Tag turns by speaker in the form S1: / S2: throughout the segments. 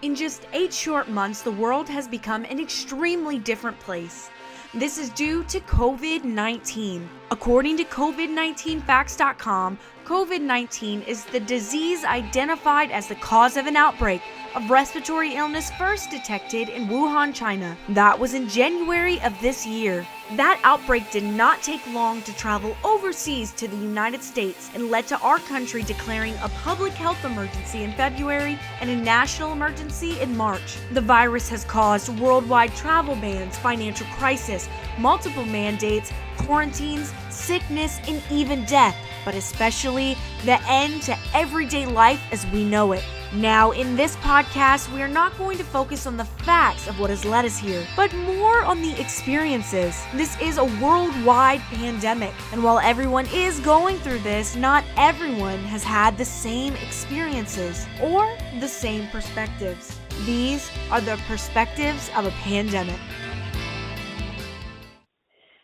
S1: In just eight short months, the world has become an extremely different place. This is due to COVID 19. According to COVID19facts.com, COVID 19 is the disease identified as the cause of an outbreak of respiratory illness first detected in Wuhan, China. That was in January of this year. That outbreak did not take long to travel overseas to the United States and led to our country declaring a public health emergency in February and a national emergency in March. The virus has caused worldwide travel bans, financial crisis, multiple mandates, quarantines, sickness, and even death, but especially the end to everyday life as we know it. Now, in this podcast, we are not going to focus on the facts of what has led us here, but more on the experiences. This is a worldwide pandemic, and while everyone is going through this, not everyone has had the same experiences or the same perspectives. These are the perspectives of a pandemic.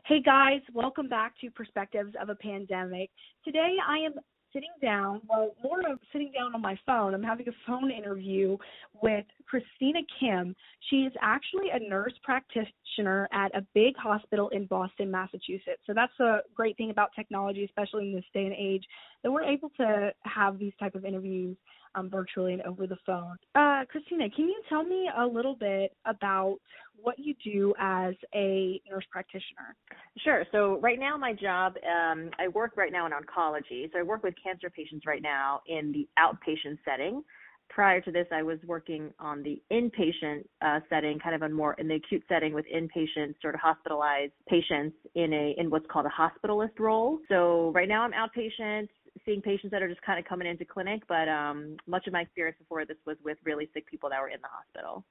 S2: Hey guys, welcome back to Perspectives of a Pandemic. Today I am sitting down, well, more of sitting down on my phone. I'm having a phone interview with Christina Kim. She is actually a nurse practitioner at a big hospital in Boston, Massachusetts. So that's a great thing about technology, especially in this day and age, that we're able to have these type of interviews um, virtually and over the phone. Uh, Christina, can you tell me a little bit about what you do as a nurse practitioner?
S3: Sure. So right now, my job, um, I work right now in oncology. So I work with cancer patients right now in the outpatient setting. Prior to this, I was working on the inpatient uh, setting, kind of a more in the acute setting with inpatient, sort of hospitalized patients in a in what's called a hospitalist role. So right now, I'm outpatient seeing patients that are just kind of coming into clinic, but um, much of my experience before this was with really sick people that were in the hospital.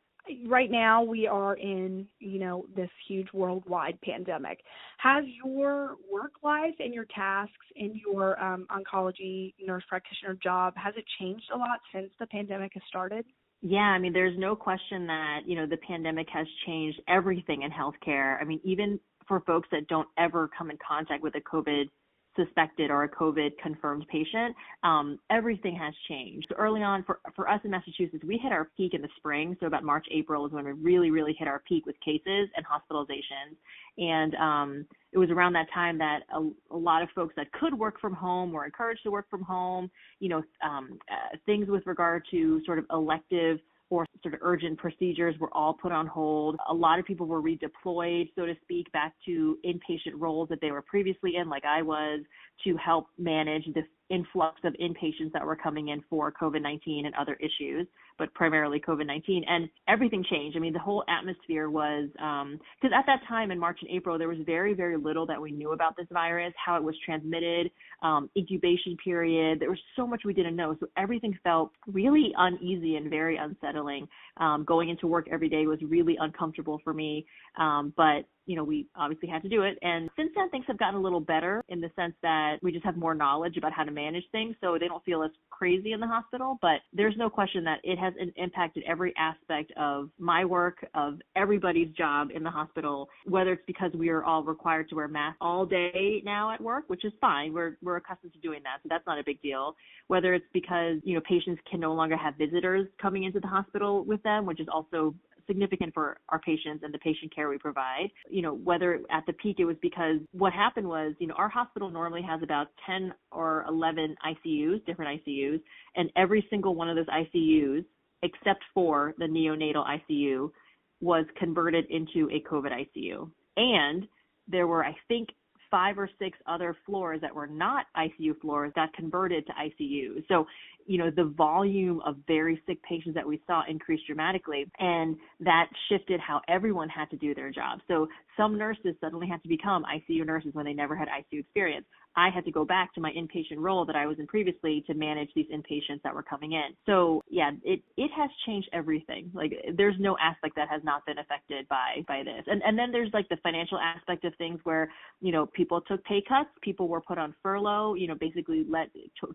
S2: Right now, we are in, you know, this huge worldwide pandemic. Has your work life and your tasks in your um, oncology nurse practitioner job has it changed a lot since the pandemic has started?
S3: Yeah, I mean, there's no question that you know the pandemic has changed everything in healthcare. I mean, even for folks that don't ever come in contact with a COVID suspected or a COVID confirmed patient, um, everything has changed. So early on, for for us in Massachusetts, we hit our peak in the spring. So about March, April is when we really, really hit our peak with cases and hospitalizations. And um, it was around that time that a, a, lot of folks that could work from home were encouraged to work from home. You know, um, uh, things with regard to sort of elective or sort of urgent procedures were all put on hold. A lot of people were redeployed, so to speak, back to inpatient roles that they were previously in, like I was, to help manage the influx of inpatients that were coming in for COVID 19 and other issues, but primarily COVID 19. And everything changed. I mean, the whole atmosphere was, because um, at that time in March and April, there was very, very little that we knew about this virus, how it was transmitted, um, incubation period. There was so much we didn't know. So everything felt really uneasy and very unsettling. Um, going into work every day was really uncomfortable for me. Um, but you know, we obviously had to do it. And since then, things have gotten a little better in the sense that we just have more knowledge about how to manage things. So they don't feel as crazy in the hospital. But there's no question that it has impacted every aspect of my work, of everybody's job in the hospital, whether it's because we are all required to wear masks all day now at work, which is fine. We're, we're accustomed to doing that. So that's not a big deal. Whether it's because, you know, patients can no longer have visitors coming into the hospital with them, which is also significant for our patients and the patient care we provide. You know, whether at the peak it was because what happened was, you know, our hospital normally has about 10 or 11 ICUs, different ICUs, and every single one of those ICUs, except for the neonatal ICU, was converted into a COVID ICU. And there were, I think, five or six other floors that were not ICU floors that converted to ICU. So you know, the volume of very sick patients that we saw increased dramatically. And that shifted how everyone had to do their job. So some nurses suddenly had to become ICU nurses when they never had ICU experience. I had to go back to my inpatient role that I was in previously to manage these inpatients that were coming in. So yeah, it it has changed everything. Like there's no aspect that has not been affected by by this. And and then there's like the financial aspect of things where you know people took pay cuts, people were put on furlough, you know basically let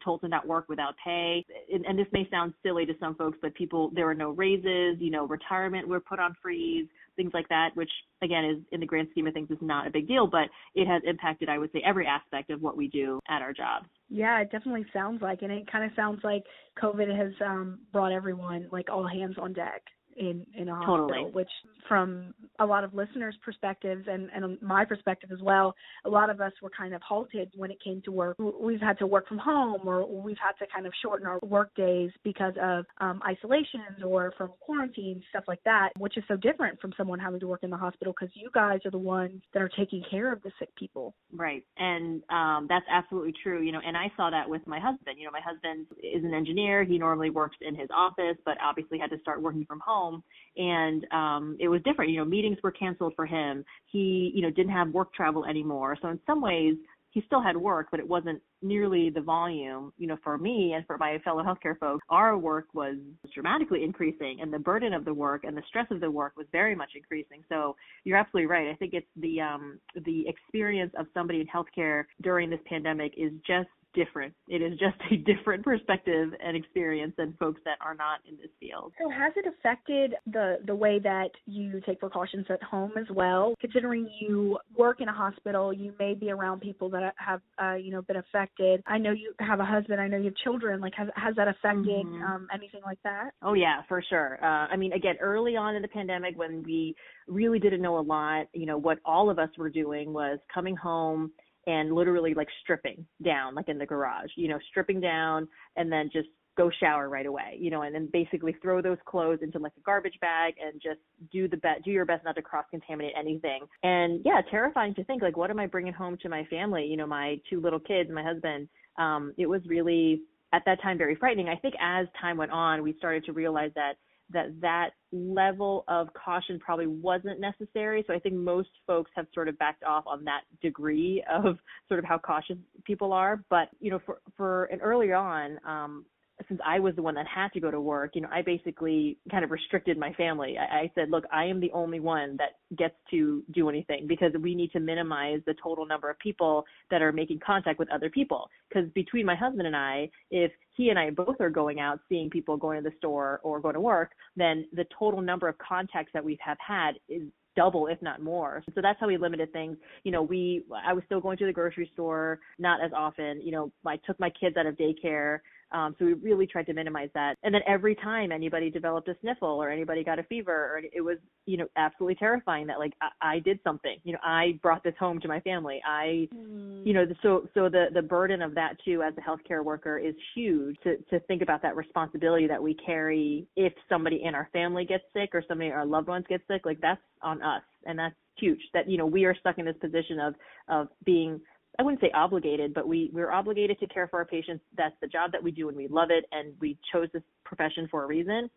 S3: told to not work without pay and, and this may sound silly to some folks, but people, there were no raises, you know, retirement were put on freeze, things like that, which again is in the grand scheme of things is not a big deal, but it has impacted, I would say, every aspect of what we do at our jobs.
S2: Yeah, it definitely sounds like, and it kind of sounds like COVID has um, brought everyone like all hands on deck in in a hospital,
S3: totally.
S2: which from a lot of listeners' perspectives and and my perspective as well, a lot of us were kind of halted when it came to work. We've had to work from home, or we've had to kind of shorten our work days because of um, isolations or from quarantine stuff like that, which is so different from someone having to work in the hospital because you guys are the ones that are taking care of the sick people.
S3: Right, and um, that's absolutely true. You know, and I saw that with my husband. You know, my husband is an engineer. He normally works in his office, but obviously had to start working from home home and um it was different. You know meetings were canceled for him. He you know didn't have work travel anymore. So in some ways he still had work but it wasn't nearly the volume you know for me and for my fellow healthcare folks. Our work was dramatically increasing and the burden of the work and the stress of the work was very much increasing. So you're absolutely right. I think it's the um the experience of somebody in healthcare during this pandemic is just different. It is just a different perspective and experience than folks that are not in this field.
S2: So has it affected the the way that you take precautions at home as well? Considering you work in a hospital, you may be around people that have uh, you know been affected. I know you have a husband. I know you have children. Like has has that affected mm-hmm. um, anything like that?
S3: Oh yeah, for sure. Uh, I mean, again, early on in the pandemic when we really didn't know a lot, you know, what all of us were doing was coming home and literally like stripping down like in the garage you know stripping down and then just go shower right away you know and then basically throw those clothes into like a garbage bag and just do the best do your best not to cross contaminate anything. And yeah terrifying to think like what am i bringing home to my family you know my two little kids my husband? Um it was really at that time very frightening. I think as time went on we started to realize that that that level of caution probably wasn't necessary. So I think most folks have sort of backed off on that degree of sort of how cautious people are. But you know, for for and earlier on, um, since I was the one that had to go to work, you know, I basically kind of restricted my family. I, I said, look, I am the only one that gets to do anything because we need to minimize the total number of people that are making contact with other people. Because between my husband and I, if he and I both are going out, seeing people going to the store or going to work, then the total number of contacts that we have had is double if not more so that's how we limited things you know we i was still going to the grocery store not as often you know i took my kids out of daycare um, so we really tried to minimize that. And then every time anybody developed a sniffle or anybody got a fever, or it was, you know, absolutely terrifying that like I, I did something. You know, I brought this home to my family. I, mm. you know, so so the the burden of that too as a healthcare worker is huge to to think about that responsibility that we carry if somebody in our family gets sick or somebody our loved ones get sick. Like that's on us, and that's huge. That you know we are stuck in this position of of being I wouldn't say obligated, but we we're obligated to care for our patients. That's the job that we do, and we love it, and we chose this profession for a reason.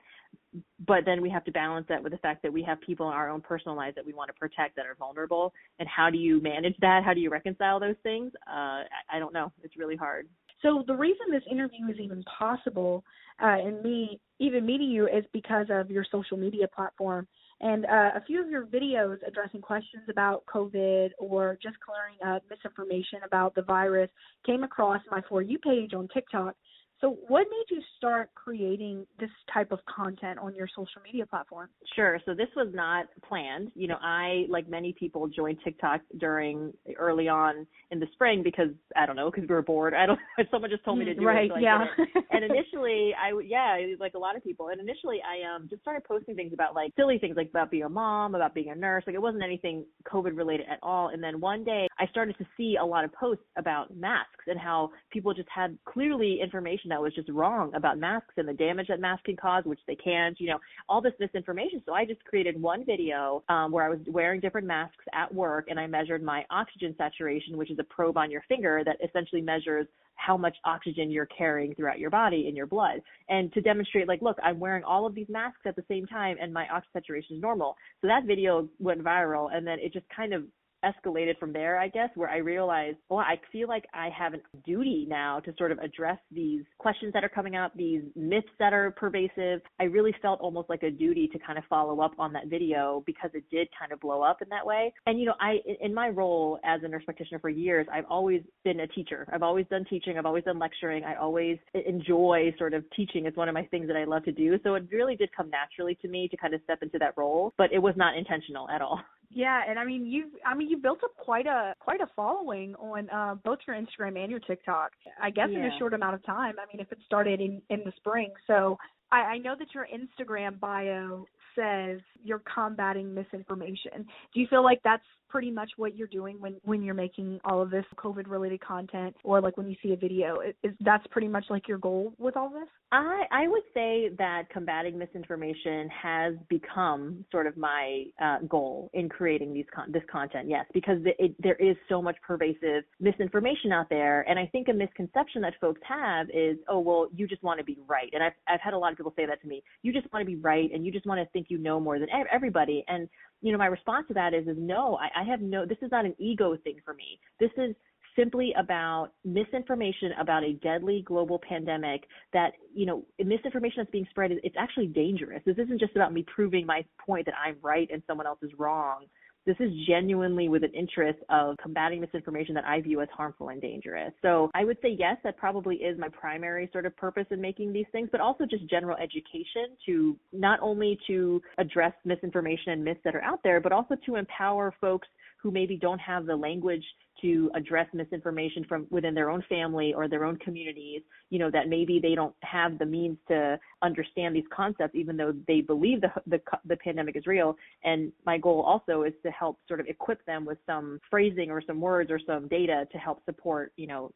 S3: But then we have to balance that with the fact that we have people in our own personal lives that we want to protect that are vulnerable. And how do you manage that? How do you reconcile those things? Uh, I, don't know. It's really hard.
S2: So the reason this interview is even possible, uh, and me even meeting you, is because of your social media platform and uh, a few of your videos addressing questions about COVID or just clearing up misinformation about the virus came across my For You page on TikTok. So, what made you start creating this type of content on your social media platform?
S3: Sure. So, this was not planned. You know, I, like many people, joined TikTok during early on in the spring because I don't know, because we were bored. I don't. Know someone just told me to do
S2: right,
S3: it. So
S2: yeah.
S3: and initially, I yeah, like a lot of people. And initially, I um just started posting things about like silly things, like about being a mom, about being a nurse. Like it wasn't anything COVID related at all. And then one day, I started to see a lot of posts about masks and how people just had clearly information that was just wrong about masks and the damage that masks can cause, which they can't, you know, all this misinformation. So I just created one video um, where I was wearing different masks at work and I measured my oxygen saturation, which is a probe on your finger that essentially measures how much oxygen you're carrying throughout your body in your blood. And to demonstrate, like, look, I'm wearing all of these masks at the same time and my oxygen saturation is normal. So that video went viral and then it just kind of escalated from there, I guess, where I realized, well, I feel like I have a duty now to sort of address these questions that are coming up, these myths that are pervasive. I really felt almost like a duty to kind of follow up on that video because it did kind of blow up in that way. And, you know, I, in my role as a nurse practitioner for years, I've always been a teacher. I've always done teaching. I've always done lecturing. I always enjoy sort of teaching. It's one of my things that I love to do. So it really did come naturally to me to kind of step into that role, but it was not intentional at all.
S2: Yeah, and I mean you've I mean you built up quite a quite a following on uh, both your Instagram and your TikTok. I guess yeah. in a short amount of time. I mean if it started in in the spring. So I, I know that your Instagram bio says you're combating misinformation. Do you feel like that's pretty much what you're doing when when you're making all of this COVID related content or like when you see a video. Is that's pretty much like your goal with all this?
S3: I i would say that combating misinformation has become sort of my uh, goal in creating these con- this content yes because it, it, there is so much pervasive misinformation out there. And i think a misconception that folks have is oh well you just want to be right. And i've i've had a lot of people say that to me. You just want to be right and you just want to think you know more than everybody. And you know, my response to that is, is no, I, I have no, this is not an ego thing for me. This is simply about misinformation about a deadly global pandemic that, you know, misinformation that's being spread, is it's actually dangerous. This isn't just about me proving my point that I'm right and someone else is wrong. This is genuinely with an interest of combating misinformation that I view as harmful and dangerous. So I would say yes, that probably is my primary sort of purpose in making these things, but also just general education to not only to address misinformation and myths that are out there, but also to empower folks who maybe don't have the language to address misinformation from within their own family or their own communities, you know, that maybe they don't have the means to understand these concepts, even though they believe the, the, the pandemic is real. And my goal also is to help sort of equip them with some phrasing or some words or some data to help support, you know,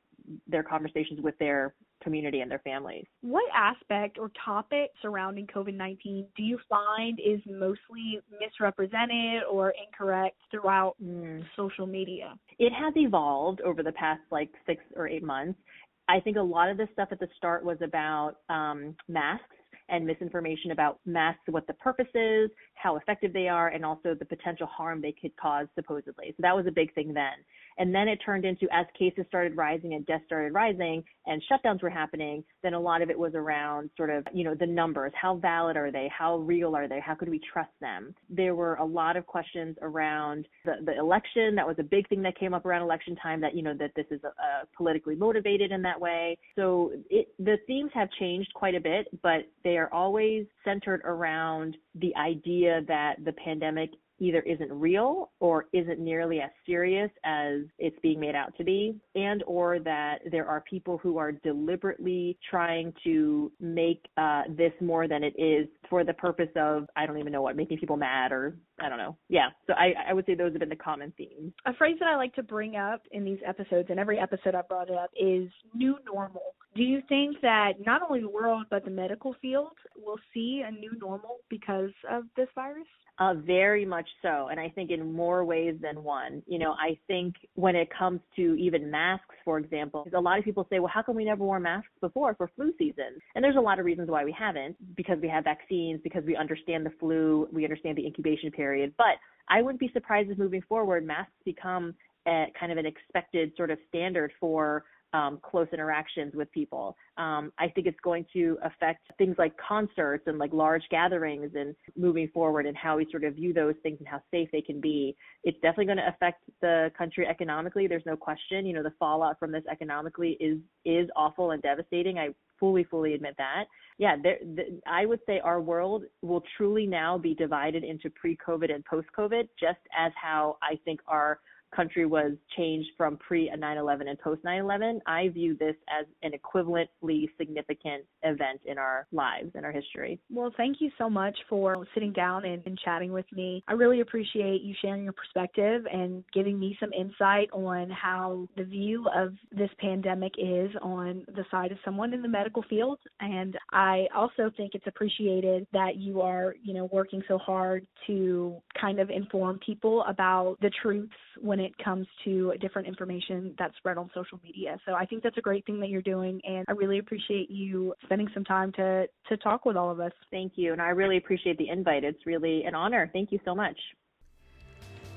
S3: their conversations with their community and their families.
S2: What aspect or topic surrounding COVID 19 do you find is mostly misrepresented or incorrect throughout mm. social media?
S3: It has evolved over the past like six or eight months. I think a lot of the stuff at the start was about um, masks and misinformation about masks, what the purpose is, how effective they are, and also the potential harm they could cause supposedly. So that was a big thing then. And then it turned into as cases started rising and deaths started rising and shutdowns were happening, then a lot of it was around sort of, you know, the numbers. How valid are they? How real are they? How could we trust them? There were a lot of questions around the, the election. That was a big thing that came up around election time that, you know, that this is a politically motivated in that way. So it, the themes have changed quite a bit, but they are always centered around the idea that the pandemic either isn't real or isn't nearly as serious as it's being made out to be and or that there are people who are deliberately trying to make uh, this more than it is for the purpose of i don't even know what making people mad or i don't know. Yeah. So i, I would say those have been the common themes.
S2: A phrase that i like to bring up in these episodes and every episode i brought it up is new normal do you think that not only the world but the medical field will see a new normal because of this virus
S3: uh, very much so. And I think in more ways than one. You know, I think when it comes to even masks, for example, a lot of people say, well, how come we never wore masks before for flu season? And there's a lot of reasons why we haven't because we have vaccines, because we understand the flu, we understand the incubation period. But I wouldn't be surprised if moving forward, masks become a, kind of an expected sort of standard for um, close interactions with people. Um, I think it's going to affect things like concerts and like large gatherings and moving forward and how we sort of view those things and how safe they can be. It's definitely going to affect the country economically. There's no question. You know, the fallout from this economically is is awful and devastating. I fully, fully admit that. Yeah, there, the, I would say our world will truly now be divided into pre-COVID and post-COVID, just as how I think our country was changed from pre 9/11 and post 9/11, I view this as an equivalently significant event in our lives in our history.
S2: Well, thank you so much for sitting down and, and chatting with me. I really appreciate you sharing your perspective and giving me some insight on how the view of this pandemic is on the side of someone in the medical field. And I also think it's appreciated that you are, you know, working so hard to kind of inform people about the truths when it comes to different information that's spread on social media. So I think that's a great thing that you're doing, and I really appreciate you spending some time to to talk with all of us.
S3: Thank you, and I really appreciate the invite. It's really an honor. Thank you so much.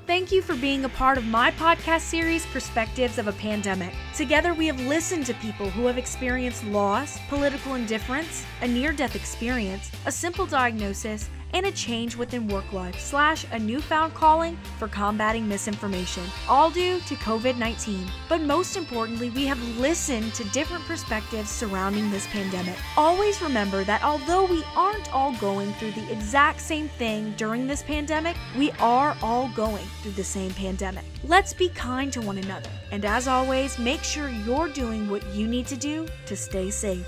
S1: Thank you for being a part of my podcast series, Perspectives of a Pandemic. Together, we have listened to people who have experienced loss, political indifference, a near death experience, a simple diagnosis, and a change within work life, slash, a newfound calling for combating misinformation, all due to COVID 19. But most importantly, we have listened to different perspectives surrounding this pandemic. Always remember that although we aren't all going through the exact same thing during this pandemic, we are all going through the same pandemic. Let's be kind to one another, and as always, make sure you're doing what you need to do to stay safe.